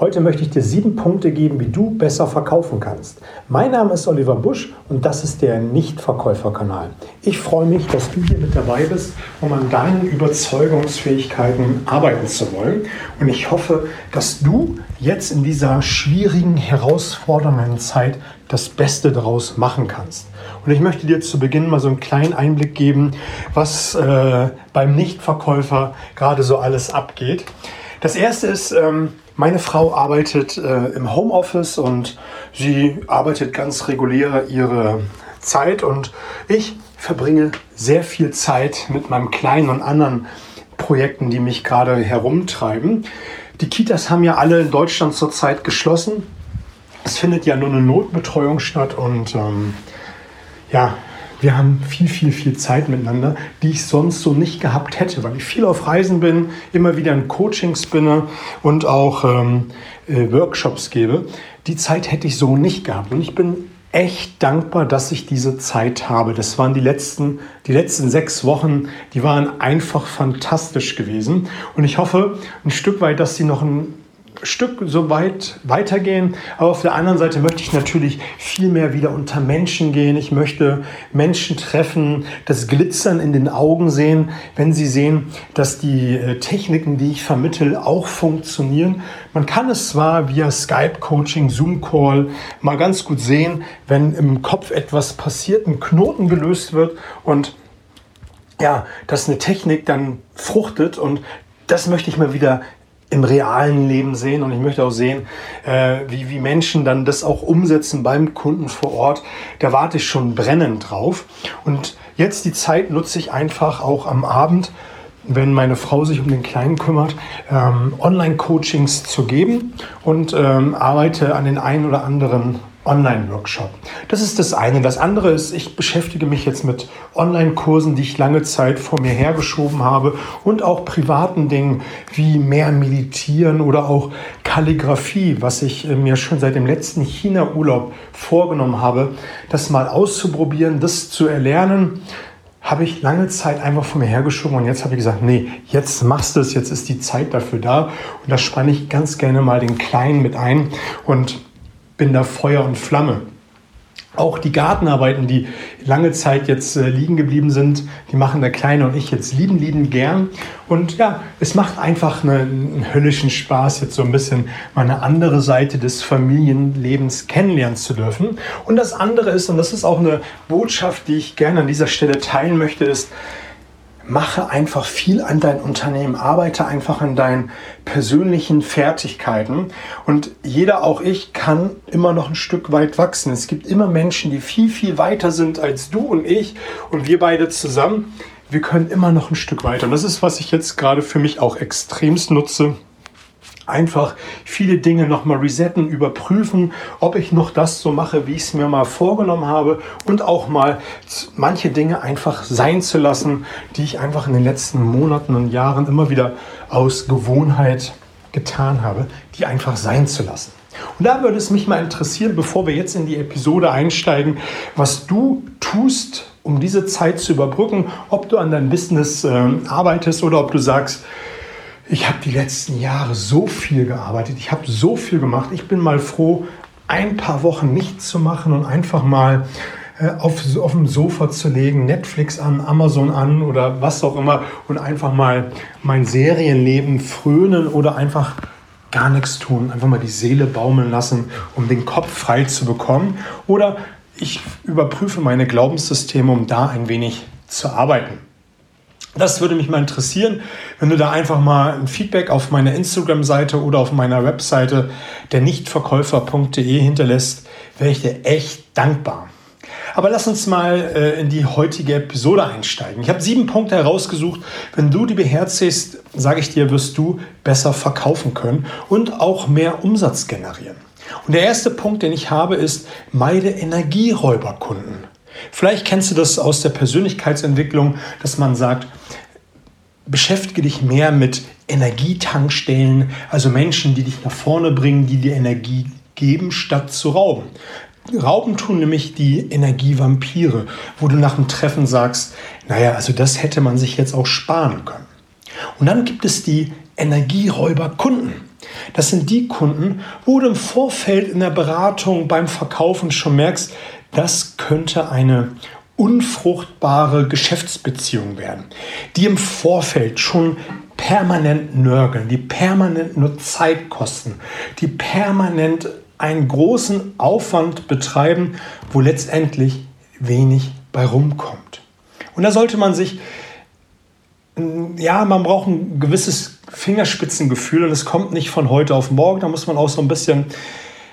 Heute möchte ich dir sieben Punkte geben, wie du besser verkaufen kannst. Mein Name ist Oliver Busch und das ist der Nichtverkäuferkanal. Ich freue mich, dass du hier mit dabei bist, um an deinen Überzeugungsfähigkeiten arbeiten zu wollen. Und ich hoffe, dass du jetzt in dieser schwierigen, herausfordernden Zeit das Beste daraus machen kannst. Und ich möchte dir zu Beginn mal so einen kleinen Einblick geben, was äh, beim Nichtverkäufer gerade so alles abgeht. Das erste ist, ähm, meine Frau arbeitet äh, im Homeoffice und sie arbeitet ganz regulär ihre Zeit und ich verbringe sehr viel Zeit mit meinem kleinen und anderen Projekten, die mich gerade herumtreiben. Die Kitas haben ja alle in Deutschland zurzeit geschlossen. Es findet ja nur eine Notbetreuung statt und ähm, ja, wir haben viel, viel, viel Zeit miteinander, die ich sonst so nicht gehabt hätte, weil ich viel auf Reisen bin, immer wieder in Coachings bin und auch ähm, äh, Workshops gebe. Die Zeit hätte ich so nicht gehabt. Und ich bin echt dankbar, dass ich diese Zeit habe. Das waren die letzten, die letzten sechs Wochen, die waren einfach fantastisch gewesen. Und ich hoffe ein Stück weit, dass sie noch ein Stück so weit weitergehen. Aber auf der anderen Seite möchte ich natürlich viel mehr wieder unter Menschen gehen. Ich möchte Menschen treffen, das Glitzern in den Augen sehen, wenn sie sehen, dass die äh, Techniken, die ich vermittle, auch funktionieren. Man kann es zwar via Skype-Coaching, Zoom-Call mal ganz gut sehen, wenn im Kopf etwas passiert, ein Knoten gelöst wird und ja, dass eine Technik dann fruchtet und das möchte ich mal wieder im realen Leben sehen und ich möchte auch sehen, äh, wie, wie Menschen dann das auch umsetzen beim Kunden vor Ort. Da warte ich schon brennend drauf. Und jetzt die Zeit nutze ich einfach auch am Abend, wenn meine Frau sich um den Kleinen kümmert, ähm, Online-Coachings zu geben und ähm, arbeite an den ein oder anderen Online-Workshop. Das ist das eine. Das andere ist, ich beschäftige mich jetzt mit Online-Kursen, die ich lange Zeit vor mir hergeschoben habe und auch privaten Dingen wie mehr Meditieren oder auch Kalligrafie, was ich äh, mir schon seit dem letzten China-Urlaub vorgenommen habe, das mal auszuprobieren, das zu erlernen habe ich lange Zeit einfach vor mir hergeschoben und jetzt habe ich gesagt, nee, jetzt machst du es, jetzt ist die Zeit dafür da und da spanne ich ganz gerne mal den Kleinen mit ein und bin da Feuer und Flamme. Auch die Gartenarbeiten, die lange Zeit jetzt äh, liegen geblieben sind, die machen der Kleine und ich jetzt lieben, lieben gern. Und ja, es macht einfach eine, einen höllischen Spaß, jetzt so ein bisschen mal eine andere Seite des Familienlebens kennenlernen zu dürfen. Und das andere ist, und das ist auch eine Botschaft, die ich gerne an dieser Stelle teilen möchte, ist, mache einfach viel an dein Unternehmen, arbeite einfach an deinen persönlichen Fertigkeiten und jeder, auch ich, kann immer noch ein Stück weit wachsen. Es gibt immer Menschen, die viel, viel weiter sind als du und ich und wir beide zusammen. Wir können immer noch ein Stück weiter. Und das ist, was ich jetzt gerade für mich auch extremst nutze einfach viele Dinge nochmal resetten, überprüfen, ob ich noch das so mache, wie ich es mir mal vorgenommen habe und auch mal manche Dinge einfach sein zu lassen, die ich einfach in den letzten Monaten und Jahren immer wieder aus Gewohnheit getan habe, die einfach sein zu lassen. Und da würde es mich mal interessieren, bevor wir jetzt in die Episode einsteigen, was du tust, um diese Zeit zu überbrücken, ob du an deinem Business äh, arbeitest oder ob du sagst, ich habe die letzten Jahre so viel gearbeitet, ich habe so viel gemacht. Ich bin mal froh, ein paar Wochen nichts zu machen und einfach mal äh, auf, auf dem Sofa zu legen, Netflix an, Amazon an oder was auch immer und einfach mal mein Serienleben frönen oder einfach gar nichts tun, einfach mal die Seele baumeln lassen, um den Kopf frei zu bekommen. Oder ich überprüfe meine Glaubenssysteme, um da ein wenig zu arbeiten. Das würde mich mal interessieren, wenn du da einfach mal ein Feedback auf meiner Instagram-Seite oder auf meiner Webseite der nichtverkäufer.de hinterlässt, wäre ich dir echt dankbar. Aber lass uns mal äh, in die heutige Episode einsteigen. Ich habe sieben Punkte herausgesucht. Wenn du die beherzigst, sage ich dir, wirst du besser verkaufen können und auch mehr Umsatz generieren. Und der erste Punkt, den ich habe, ist, meide Energieräuberkunden. Vielleicht kennst du das aus der Persönlichkeitsentwicklung, dass man sagt, beschäftige dich mehr mit Energietankstellen, also Menschen, die dich nach vorne bringen, die dir Energie geben, statt zu rauben. Rauben tun nämlich die Energievampire, wo du nach dem Treffen sagst, naja, also das hätte man sich jetzt auch sparen können. Und dann gibt es die Energieräuberkunden. Das sind die Kunden, wo du im Vorfeld in der Beratung beim Verkaufen schon merkst, das könnte eine unfruchtbare Geschäftsbeziehung werden, die im Vorfeld schon permanent nörgeln, die permanent nur Zeit kosten, die permanent einen großen Aufwand betreiben, wo letztendlich wenig bei rumkommt. Und da sollte man sich, ja, man braucht ein gewisses Fingerspitzengefühl und es kommt nicht von heute auf morgen. Da muss man auch so ein bisschen,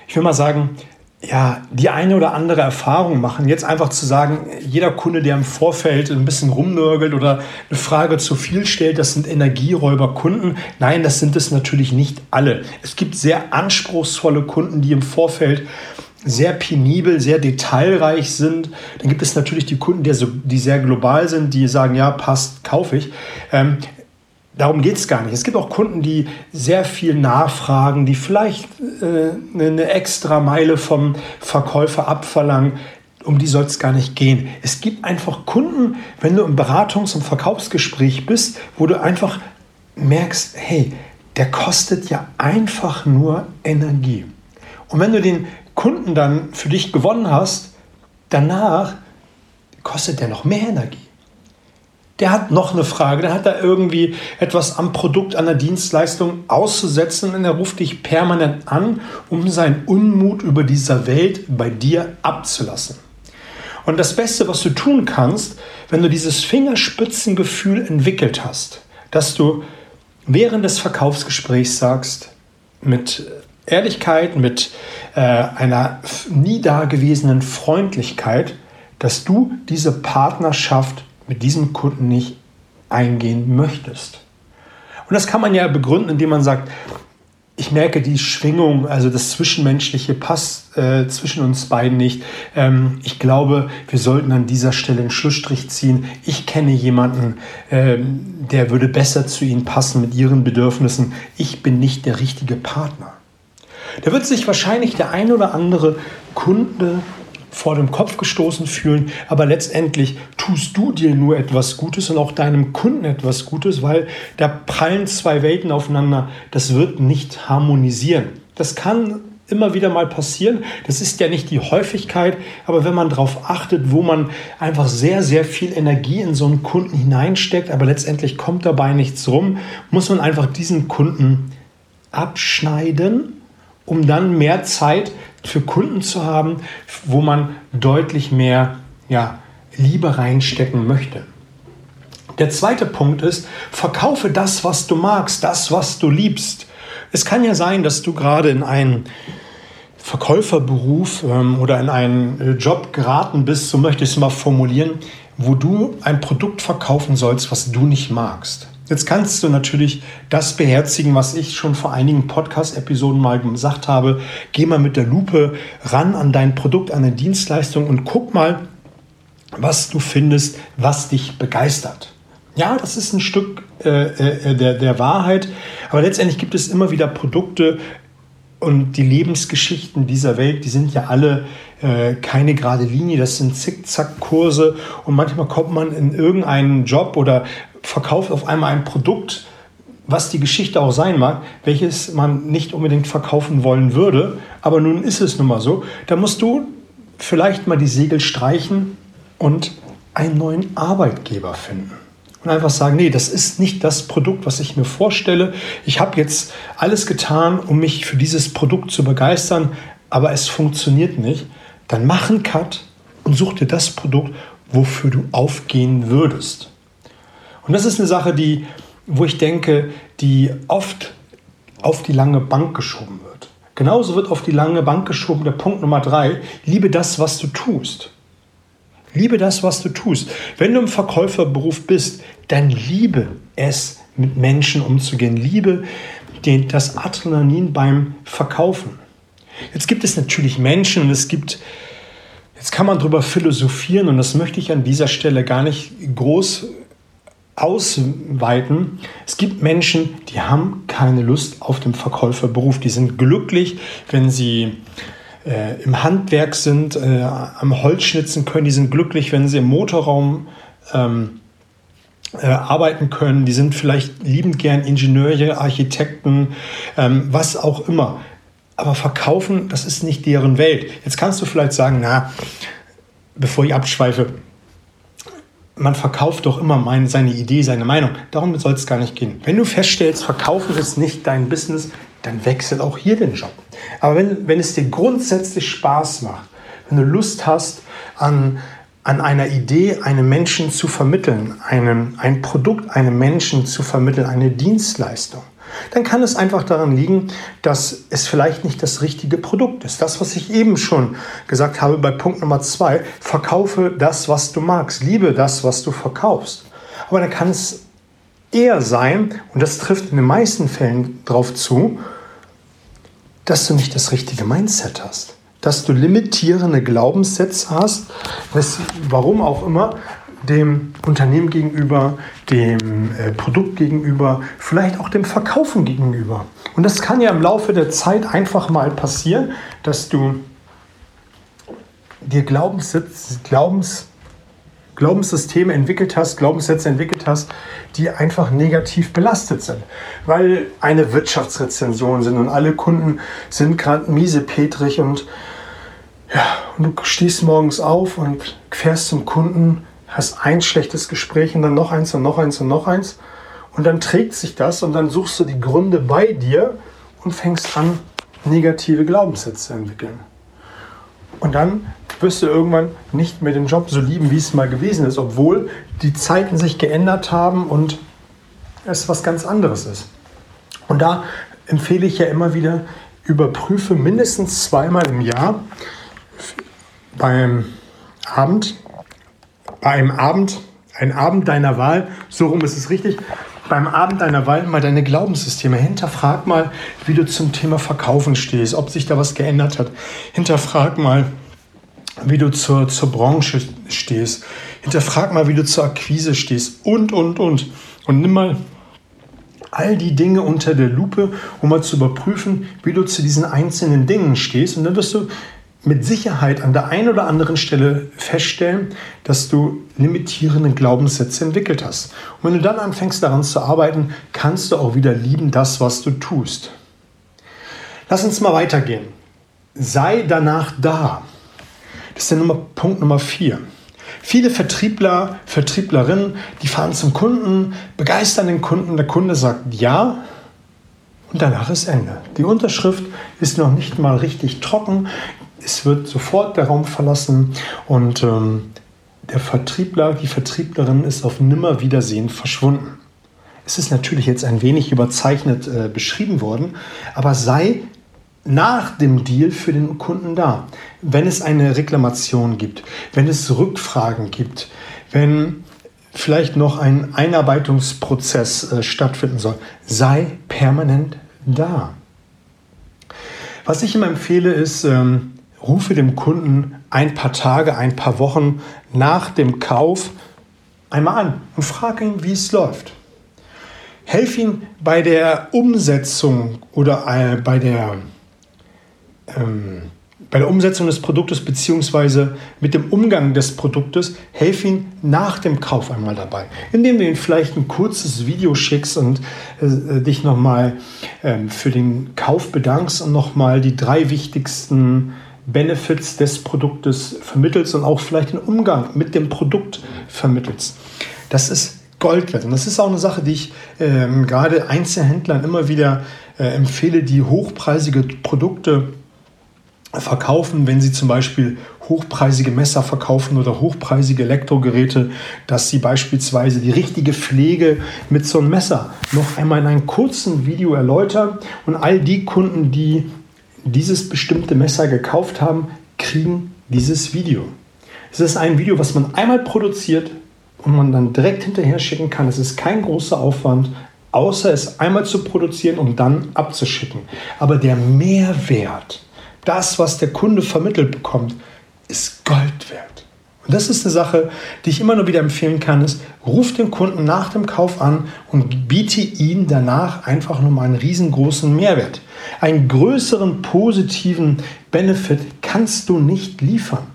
ich will mal sagen, ja, die eine oder andere Erfahrung machen. Jetzt einfach zu sagen, jeder Kunde, der im Vorfeld ein bisschen rumnörgelt oder eine Frage zu viel stellt, das sind Energieräuberkunden. Nein, das sind es natürlich nicht alle. Es gibt sehr anspruchsvolle Kunden, die im Vorfeld sehr penibel, sehr detailreich sind. Dann gibt es natürlich die Kunden, die, sehr global sind, die sagen, ja, passt, kaufe ich. Ähm, darum geht es gar nicht. Es gibt auch Kunden, die sehr viel nachfragen, die vielleicht äh, eine extra Meile vom Verkäufer abverlangen. Um die soll es gar nicht gehen. Es gibt einfach Kunden, wenn du im Beratungs- und Verkaufsgespräch bist, wo du einfach merkst, hey, der kostet ja einfach nur Energie. Und wenn du den Kunden dann für dich gewonnen hast, danach kostet der noch mehr Energie. Der hat noch eine Frage, der hat da irgendwie etwas am Produkt, an der Dienstleistung auszusetzen und er ruft dich permanent an, um seinen Unmut über dieser Welt bei dir abzulassen. Und das Beste, was du tun kannst, wenn du dieses Fingerspitzengefühl entwickelt hast, dass du während des Verkaufsgesprächs sagst, mit Ehrlichkeit, mit äh, einer nie dagewesenen Freundlichkeit, dass du diese Partnerschaft mit diesem Kunden nicht eingehen möchtest. Und das kann man ja begründen, indem man sagt, ich merke die Schwingung, also das Zwischenmenschliche passt äh, zwischen uns beiden nicht. Ähm, ich glaube, wir sollten an dieser Stelle einen Schlussstrich ziehen. Ich kenne jemanden, ähm, der würde besser zu Ihnen passen mit Ihren Bedürfnissen. Ich bin nicht der richtige Partner. Da wird sich wahrscheinlich der ein oder andere Kunde vor dem Kopf gestoßen fühlen, aber letztendlich tust du dir nur etwas Gutes und auch deinem Kunden etwas Gutes, weil da prallen zwei Welten aufeinander. Das wird nicht harmonisieren. Das kann immer wieder mal passieren. Das ist ja nicht die Häufigkeit, aber wenn man darauf achtet, wo man einfach sehr, sehr viel Energie in so einen Kunden hineinsteckt, aber letztendlich kommt dabei nichts rum, muss man einfach diesen Kunden abschneiden um dann mehr Zeit für Kunden zu haben, wo man deutlich mehr ja, Liebe reinstecken möchte. Der zweite Punkt ist, verkaufe das, was du magst, das, was du liebst. Es kann ja sein, dass du gerade in einen Verkäuferberuf ähm, oder in einen äh, Job geraten bist, so möchte ich es mal formulieren, wo du ein Produkt verkaufen sollst, was du nicht magst. Jetzt kannst du natürlich das beherzigen, was ich schon vor einigen Podcast-Episoden mal gesagt habe. Geh mal mit der Lupe ran an dein Produkt, an deine Dienstleistung und guck mal, was du findest, was dich begeistert. Ja, das ist ein Stück äh, äh, der, der Wahrheit, aber letztendlich gibt es immer wieder Produkte und die Lebensgeschichten dieser Welt, die sind ja alle äh, keine gerade Linie, das sind Zickzack-Kurse und manchmal kommt man in irgendeinen Job oder verkauft auf einmal ein Produkt, was die Geschichte auch sein mag, welches man nicht unbedingt verkaufen wollen würde, aber nun ist es nun mal so, da musst du vielleicht mal die Segel streichen und einen neuen Arbeitgeber finden. Und einfach sagen, nee, das ist nicht das Produkt, was ich mir vorstelle. Ich habe jetzt alles getan, um mich für dieses Produkt zu begeistern, aber es funktioniert nicht. Dann mach einen Cut und such dir das Produkt, wofür du aufgehen würdest. Und das ist eine Sache, die, wo ich denke, die oft auf die lange Bank geschoben wird. Genauso wird auf die lange Bank geschoben der Punkt Nummer drei, liebe das, was du tust. Liebe das, was du tust. Wenn du im Verkäuferberuf bist, dann liebe es, mit Menschen umzugehen. Liebe den, das Adrenalin beim Verkaufen. Jetzt gibt es natürlich Menschen und es gibt, jetzt kann man darüber philosophieren und das möchte ich an dieser Stelle gar nicht groß ausweiten. Es gibt Menschen, die haben keine Lust auf den Verkäuferberuf. Die sind glücklich, wenn sie äh, im Handwerk sind, äh, am Holz schnitzen können. Die sind glücklich, wenn sie im Motorraum ähm, äh, arbeiten können, die sind vielleicht liebend gern Ingenieure, Architekten, ähm, was auch immer. Aber verkaufen, das ist nicht deren Welt. Jetzt kannst du vielleicht sagen, na, bevor ich abschweife, man verkauft doch immer meine, seine Idee, seine Meinung. Darum soll es gar nicht gehen. Wenn du feststellst, verkaufen ist nicht dein Business, dann wechsel auch hier den Job. Aber wenn, wenn es dir grundsätzlich Spaß macht, wenn du Lust hast, an, an einer Idee einem Menschen zu vermitteln, einen, ein Produkt einem Menschen zu vermitteln, eine Dienstleistung, dann kann es einfach daran liegen, dass es vielleicht nicht das richtige Produkt ist. Das, was ich eben schon gesagt habe bei Punkt Nummer zwei, verkaufe das, was du magst, liebe das, was du verkaufst. Aber dann kann es eher sein, und das trifft in den meisten Fällen darauf zu, dass du nicht das richtige Mindset hast. Dass du limitierende Glaubenssätze hast, warum auch immer, dem Unternehmen gegenüber, dem äh, Produkt gegenüber, vielleicht auch dem Verkaufen gegenüber. Und das kann ja im Laufe der Zeit einfach mal passieren, dass du dir Glaubenssitz, Glaubens, Glaubenssysteme entwickelt hast, Glaubenssätze entwickelt hast, die einfach negativ belastet sind. Weil eine Wirtschaftsrezension sind und alle Kunden sind gerade miesepetrig und ja, und du stehst morgens auf und fährst zum Kunden hast ein schlechtes Gespräch und dann noch eins und noch eins und noch eins. Und dann trägt sich das und dann suchst du die Gründe bei dir und fängst an, negative Glaubenssätze zu entwickeln. Und dann wirst du irgendwann nicht mehr den Job so lieben, wie es mal gewesen ist, obwohl die Zeiten sich geändert haben und es was ganz anderes ist. Und da empfehle ich ja immer wieder, überprüfe mindestens zweimal im Jahr beim Abend bei einem Abend, ein Abend deiner Wahl, so rum ist es richtig, beim Abend deiner Wahl mal deine Glaubenssysteme. Hinterfrag mal, wie du zum Thema Verkaufen stehst, ob sich da was geändert hat. Hinterfrag mal, wie du zur, zur Branche stehst. Hinterfrag mal, wie du zur Akquise stehst und, und, und. Und nimm mal all die Dinge unter der Lupe, um mal zu überprüfen, wie du zu diesen einzelnen Dingen stehst. Und dann wirst du mit Sicherheit an der einen oder anderen Stelle feststellen, dass du limitierende Glaubenssätze entwickelt hast. Und wenn du dann anfängst daran zu arbeiten, kannst du auch wieder lieben das, was du tust. Lass uns mal weitergehen. Sei danach da. Das ist der Nummer, Punkt Nummer vier. Viele Vertriebler, Vertrieblerinnen, die fahren zum Kunden, begeistern den Kunden, der Kunde sagt ja und danach ist Ende. Die Unterschrift ist noch nicht mal richtig trocken es wird sofort der Raum verlassen und ähm, der Vertriebler, die Vertrieblerin ist auf Nimmerwiedersehen verschwunden. Es ist natürlich jetzt ein wenig überzeichnet äh, beschrieben worden, aber sei nach dem Deal für den Kunden da. Wenn es eine Reklamation gibt, wenn es Rückfragen gibt, wenn vielleicht noch ein Einarbeitungsprozess äh, stattfinden soll, sei permanent da. Was ich immer empfehle, ist, ähm, rufe dem Kunden ein paar Tage, ein paar Wochen nach dem Kauf einmal an und frage ihn, wie es läuft. Helf ihm bei der Umsetzung oder äh, bei der ähm, bei der Umsetzung des Produktes bzw. mit dem Umgang des Produktes, helf ihm nach dem Kauf einmal dabei, indem du ihm vielleicht ein kurzes Video schickst und äh, dich nochmal ähm, für den Kauf bedankst und nochmal die drei wichtigsten Benefits des Produktes vermittelst und auch vielleicht den Umgang mit dem Produkt vermittelst. Das ist Gold wert. Und das ist auch eine Sache, die ich ähm, gerade Einzelhändlern immer wieder äh, empfehle, die hochpreisige Produkte verkaufen, wenn sie zum Beispiel hochpreisige Messer verkaufen oder hochpreisige Elektrogeräte, dass sie beispielsweise die richtige Pflege mit so einem Messer noch einmal in einem kurzen Video erläutern und all die Kunden, die dieses bestimmte Messer gekauft haben, kriegen dieses Video. Es ist ein Video, was man einmal produziert und man dann direkt hinterher schicken kann. Es ist kein großer Aufwand, außer es einmal zu produzieren und dann abzuschicken. Aber der Mehrwert, das, was der Kunde vermittelt bekommt, ist Gold wert. Und das ist eine Sache, die ich immer nur wieder empfehlen kann, ist, ruf den Kunden nach dem Kauf an und biete ihm danach einfach nochmal einen riesengroßen Mehrwert. Einen größeren positiven Benefit kannst du nicht liefern.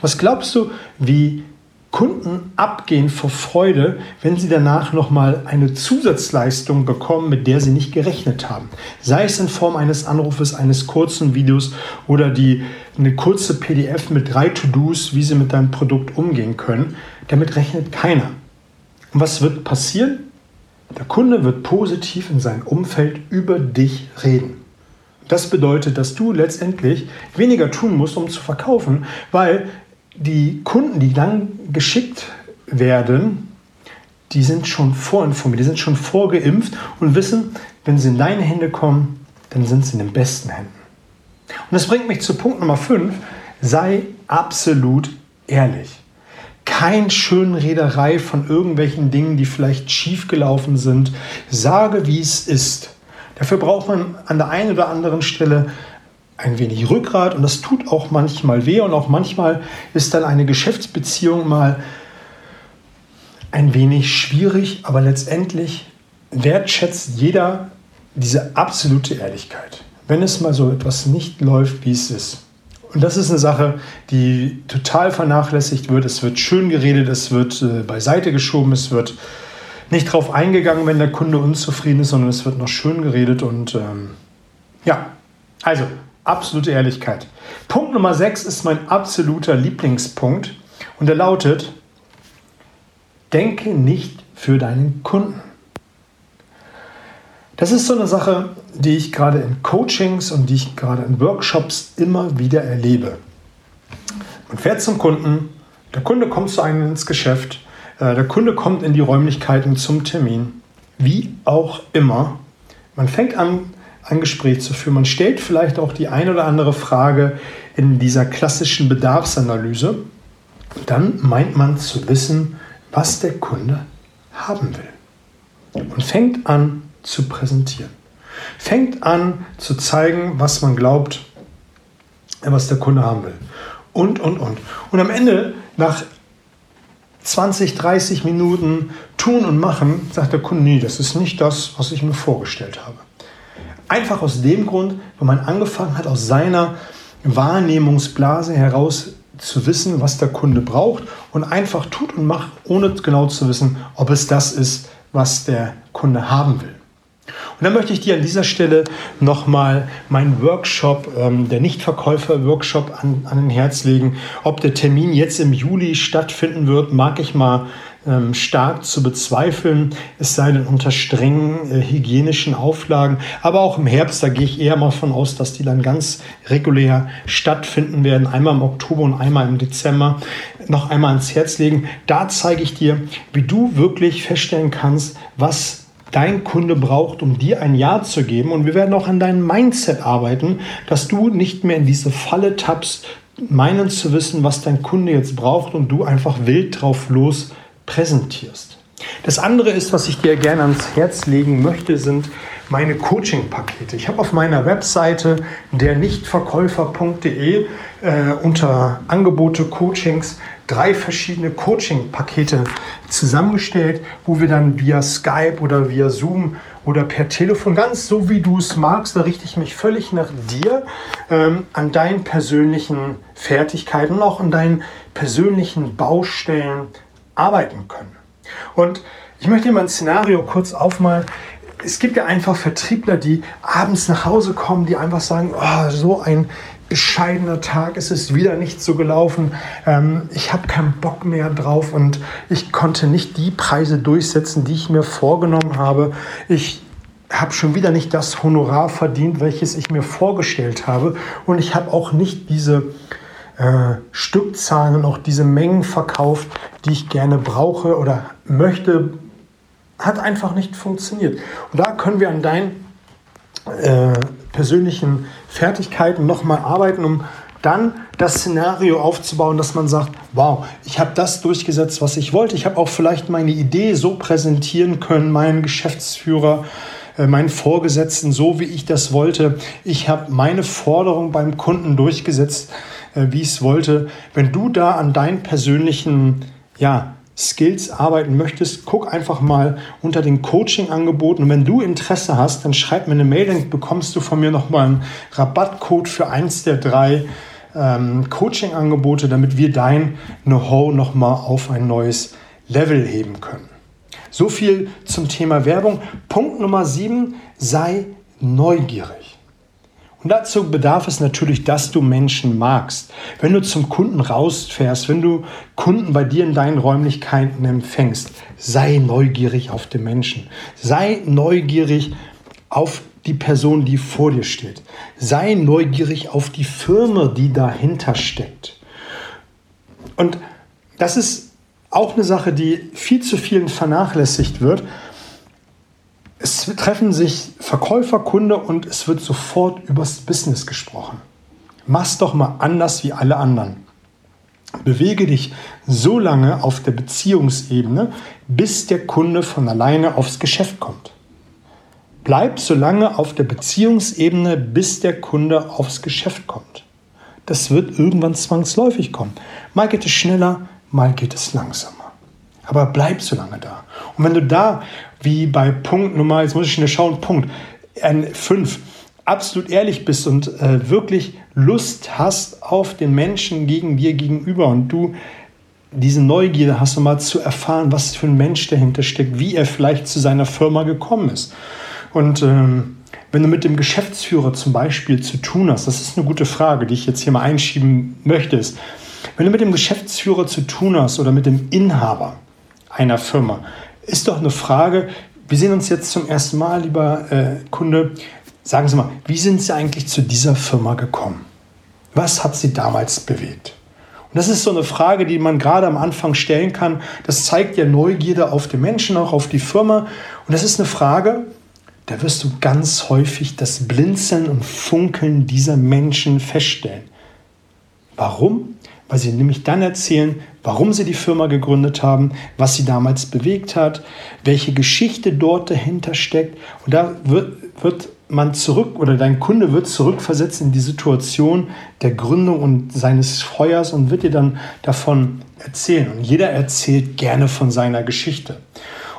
Was glaubst du, wie Kunden abgehen vor Freude, wenn sie danach nochmal eine Zusatzleistung bekommen, mit der sie nicht gerechnet haben. Sei es in Form eines Anrufes, eines kurzen Videos oder die, eine kurze PDF mit drei To-Dos, wie sie mit deinem Produkt umgehen können. Damit rechnet keiner. Und was wird passieren? Der Kunde wird positiv in seinem Umfeld über dich reden. Das bedeutet, dass du letztendlich weniger tun musst, um zu verkaufen, weil die Kunden, die dann geschickt werden, die sind schon vorinformiert, die sind schon vorgeimpft und wissen, wenn sie in deine Hände kommen, dann sind sie in den besten Händen. Und das bringt mich zu Punkt Nummer 5. Sei absolut ehrlich. Kein Schönrederei von irgendwelchen Dingen, die vielleicht schiefgelaufen sind. Sage, wie es ist. Dafür braucht man an der einen oder anderen Stelle ein wenig Rückgrat und das tut auch manchmal weh und auch manchmal ist dann eine Geschäftsbeziehung mal ein wenig schwierig, aber letztendlich wertschätzt jeder diese absolute Ehrlichkeit, wenn es mal so etwas nicht läuft, wie es ist. Und das ist eine Sache, die total vernachlässigt wird. Es wird schön geredet, es wird äh, beiseite geschoben, es wird nicht darauf eingegangen, wenn der Kunde unzufrieden ist, sondern es wird noch schön geredet und ähm, ja, also absolute Ehrlichkeit. Punkt Nummer 6 ist mein absoluter Lieblingspunkt und er lautet, denke nicht für deinen Kunden. Das ist so eine Sache, die ich gerade in Coachings und die ich gerade in Workshops immer wieder erlebe. Man fährt zum Kunden, der Kunde kommt zu einem ins Geschäft, äh, der Kunde kommt in die Räumlichkeiten zum Termin, wie auch immer. Man fängt an, ein Gespräch zu führen. Man stellt vielleicht auch die ein oder andere Frage in dieser klassischen Bedarfsanalyse. Dann meint man zu wissen, was der Kunde haben will. Und fängt an zu präsentieren. Fängt an zu zeigen, was man glaubt, was der Kunde haben will. Und, und, und. Und am Ende, nach 20, 30 Minuten tun und machen, sagt der Kunde, nee, das ist nicht das, was ich mir vorgestellt habe. Einfach aus dem Grund, weil man angefangen hat, aus seiner Wahrnehmungsblase heraus zu wissen, was der Kunde braucht und einfach tut und macht, ohne genau zu wissen, ob es das ist, was der Kunde haben will. Und dann möchte ich dir an dieser Stelle nochmal meinen Workshop, ähm, der Nichtverkäufer-Workshop an, an den Herz legen. Ob der Termin jetzt im Juli stattfinden wird, mag ich mal ähm, stark zu bezweifeln, es sei denn unter strengen äh, hygienischen Auflagen. Aber auch im Herbst, da gehe ich eher mal von aus, dass die dann ganz regulär stattfinden werden. Einmal im Oktober und einmal im Dezember. Noch einmal ans Herz legen. Da zeige ich dir, wie du wirklich feststellen kannst, was dein Kunde braucht, um dir ein Ja zu geben. Und wir werden auch an deinem Mindset arbeiten, dass du nicht mehr in diese Falle tappst, meinen zu wissen, was dein Kunde jetzt braucht und du einfach wild drauf los präsentierst. Das andere ist, was ich dir gerne ans Herz legen möchte, sind meine Coaching-Pakete. Ich habe auf meiner Webseite der nichtverkäufer.de äh, unter Angebote Coachings drei verschiedene Coaching-Pakete zusammengestellt, wo wir dann via Skype oder via Zoom oder per Telefon, ganz so wie du es magst, da richte ich mich völlig nach dir, ähm, an deinen persönlichen Fertigkeiten auch an deinen persönlichen Baustellen arbeiten können. Und ich möchte mal ein Szenario kurz aufmalen. Es gibt ja einfach Vertriebler, die abends nach Hause kommen, die einfach sagen, oh, so ein bescheidener Tag, es ist wieder nicht so gelaufen, ähm, ich habe keinen Bock mehr drauf und ich konnte nicht die Preise durchsetzen, die ich mir vorgenommen habe. Ich habe schon wieder nicht das Honorar verdient, welches ich mir vorgestellt habe und ich habe auch nicht diese äh, Stückzahlen und auch diese Mengen verkauft, die ich gerne brauche oder möchte, hat einfach nicht funktioniert. Und da können wir an deinen äh, persönlichen Fertigkeiten nochmal arbeiten, um dann das Szenario aufzubauen, dass man sagt, wow, ich habe das durchgesetzt, was ich wollte. Ich habe auch vielleicht meine Idee so präsentieren können, meinen Geschäftsführer, äh, meinen Vorgesetzten, so wie ich das wollte. Ich habe meine Forderung beim Kunden durchgesetzt, äh, wie ich es wollte. Wenn du da an deinen persönlichen ja, Skills arbeiten möchtest, guck einfach mal unter den Coaching-Angeboten. Und wenn du Interesse hast, dann schreib mir eine Mail, dann bekommst du von mir nochmal einen Rabattcode für eins der drei ähm, Coaching-Angebote, damit wir dein Know-how nochmal auf ein neues Level heben können. So viel zum Thema Werbung. Punkt Nummer sieben, sei neugierig. Und dazu bedarf es natürlich, dass du Menschen magst. Wenn du zum Kunden rausfährst, wenn du Kunden bei dir in deinen Räumlichkeiten empfängst, sei neugierig auf den Menschen. Sei neugierig auf die Person, die vor dir steht. Sei neugierig auf die Firma, die dahinter steckt. Und das ist auch eine Sache, die viel zu vielen vernachlässigt wird. Es treffen sich Verkäufer, Kunde und es wird sofort übers Business gesprochen. Mach's doch mal anders wie alle anderen. Bewege dich so lange auf der Beziehungsebene, bis der Kunde von alleine aufs Geschäft kommt. Bleib so lange auf der Beziehungsebene, bis der Kunde aufs Geschäft kommt. Das wird irgendwann zwangsläufig kommen. Mal geht es schneller, mal geht es langsamer. Aber bleib so lange da. Und wenn du da wie bei Punkt Nummer, jetzt muss ich schnell schauen, Punkt 5, absolut ehrlich bist und äh, wirklich Lust hast auf den Menschen gegen dir gegenüber und du diese Neugierde hast, um mal zu erfahren, was für ein Mensch dahinter steckt, wie er vielleicht zu seiner Firma gekommen ist. Und ähm, wenn du mit dem Geschäftsführer zum Beispiel zu tun hast, das ist eine gute Frage, die ich jetzt hier mal einschieben möchte, ist, wenn du mit dem Geschäftsführer zu tun hast oder mit dem Inhaber einer Firma, ist doch eine Frage, wir sehen uns jetzt zum ersten Mal, lieber äh, Kunde. Sagen Sie mal, wie sind Sie eigentlich zu dieser Firma gekommen? Was hat Sie damals bewegt? Und das ist so eine Frage, die man gerade am Anfang stellen kann. Das zeigt ja Neugierde auf den Menschen, auch auf die Firma. Und das ist eine Frage, da wirst du ganz häufig das Blinzeln und Funkeln dieser Menschen feststellen. Warum? Weil sie nämlich dann erzählen, warum sie die Firma gegründet haben, was sie damals bewegt hat, welche Geschichte dort dahinter steckt. Und da wird, wird man zurück oder dein Kunde wird zurückversetzt in die Situation der Gründung und seines Feuers und wird dir dann davon erzählen. Und jeder erzählt gerne von seiner Geschichte.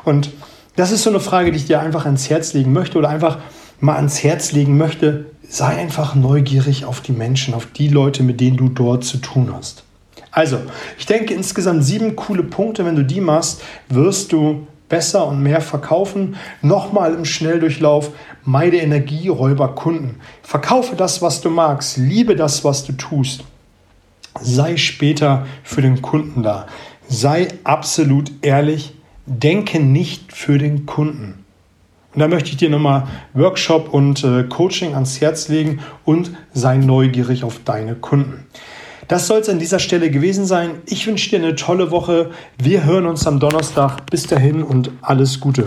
Und das ist so eine Frage, die ich dir einfach ans Herz legen möchte oder einfach mal ans Herz legen möchte, sei einfach neugierig auf die Menschen, auf die Leute, mit denen du dort zu tun hast. Also, ich denke insgesamt sieben coole Punkte. Wenn du die machst, wirst du besser und mehr verkaufen. Nochmal im Schnelldurchlauf, meide Energieräuber Kunden. Verkaufe das, was du magst. Liebe das, was du tust. Sei später für den Kunden da. Sei absolut ehrlich. Denke nicht für den Kunden. Und da möchte ich dir nochmal Workshop und äh, Coaching ans Herz legen und sei neugierig auf deine Kunden. Das soll es an dieser Stelle gewesen sein. Ich wünsche dir eine tolle Woche. Wir hören uns am Donnerstag. Bis dahin und alles Gute.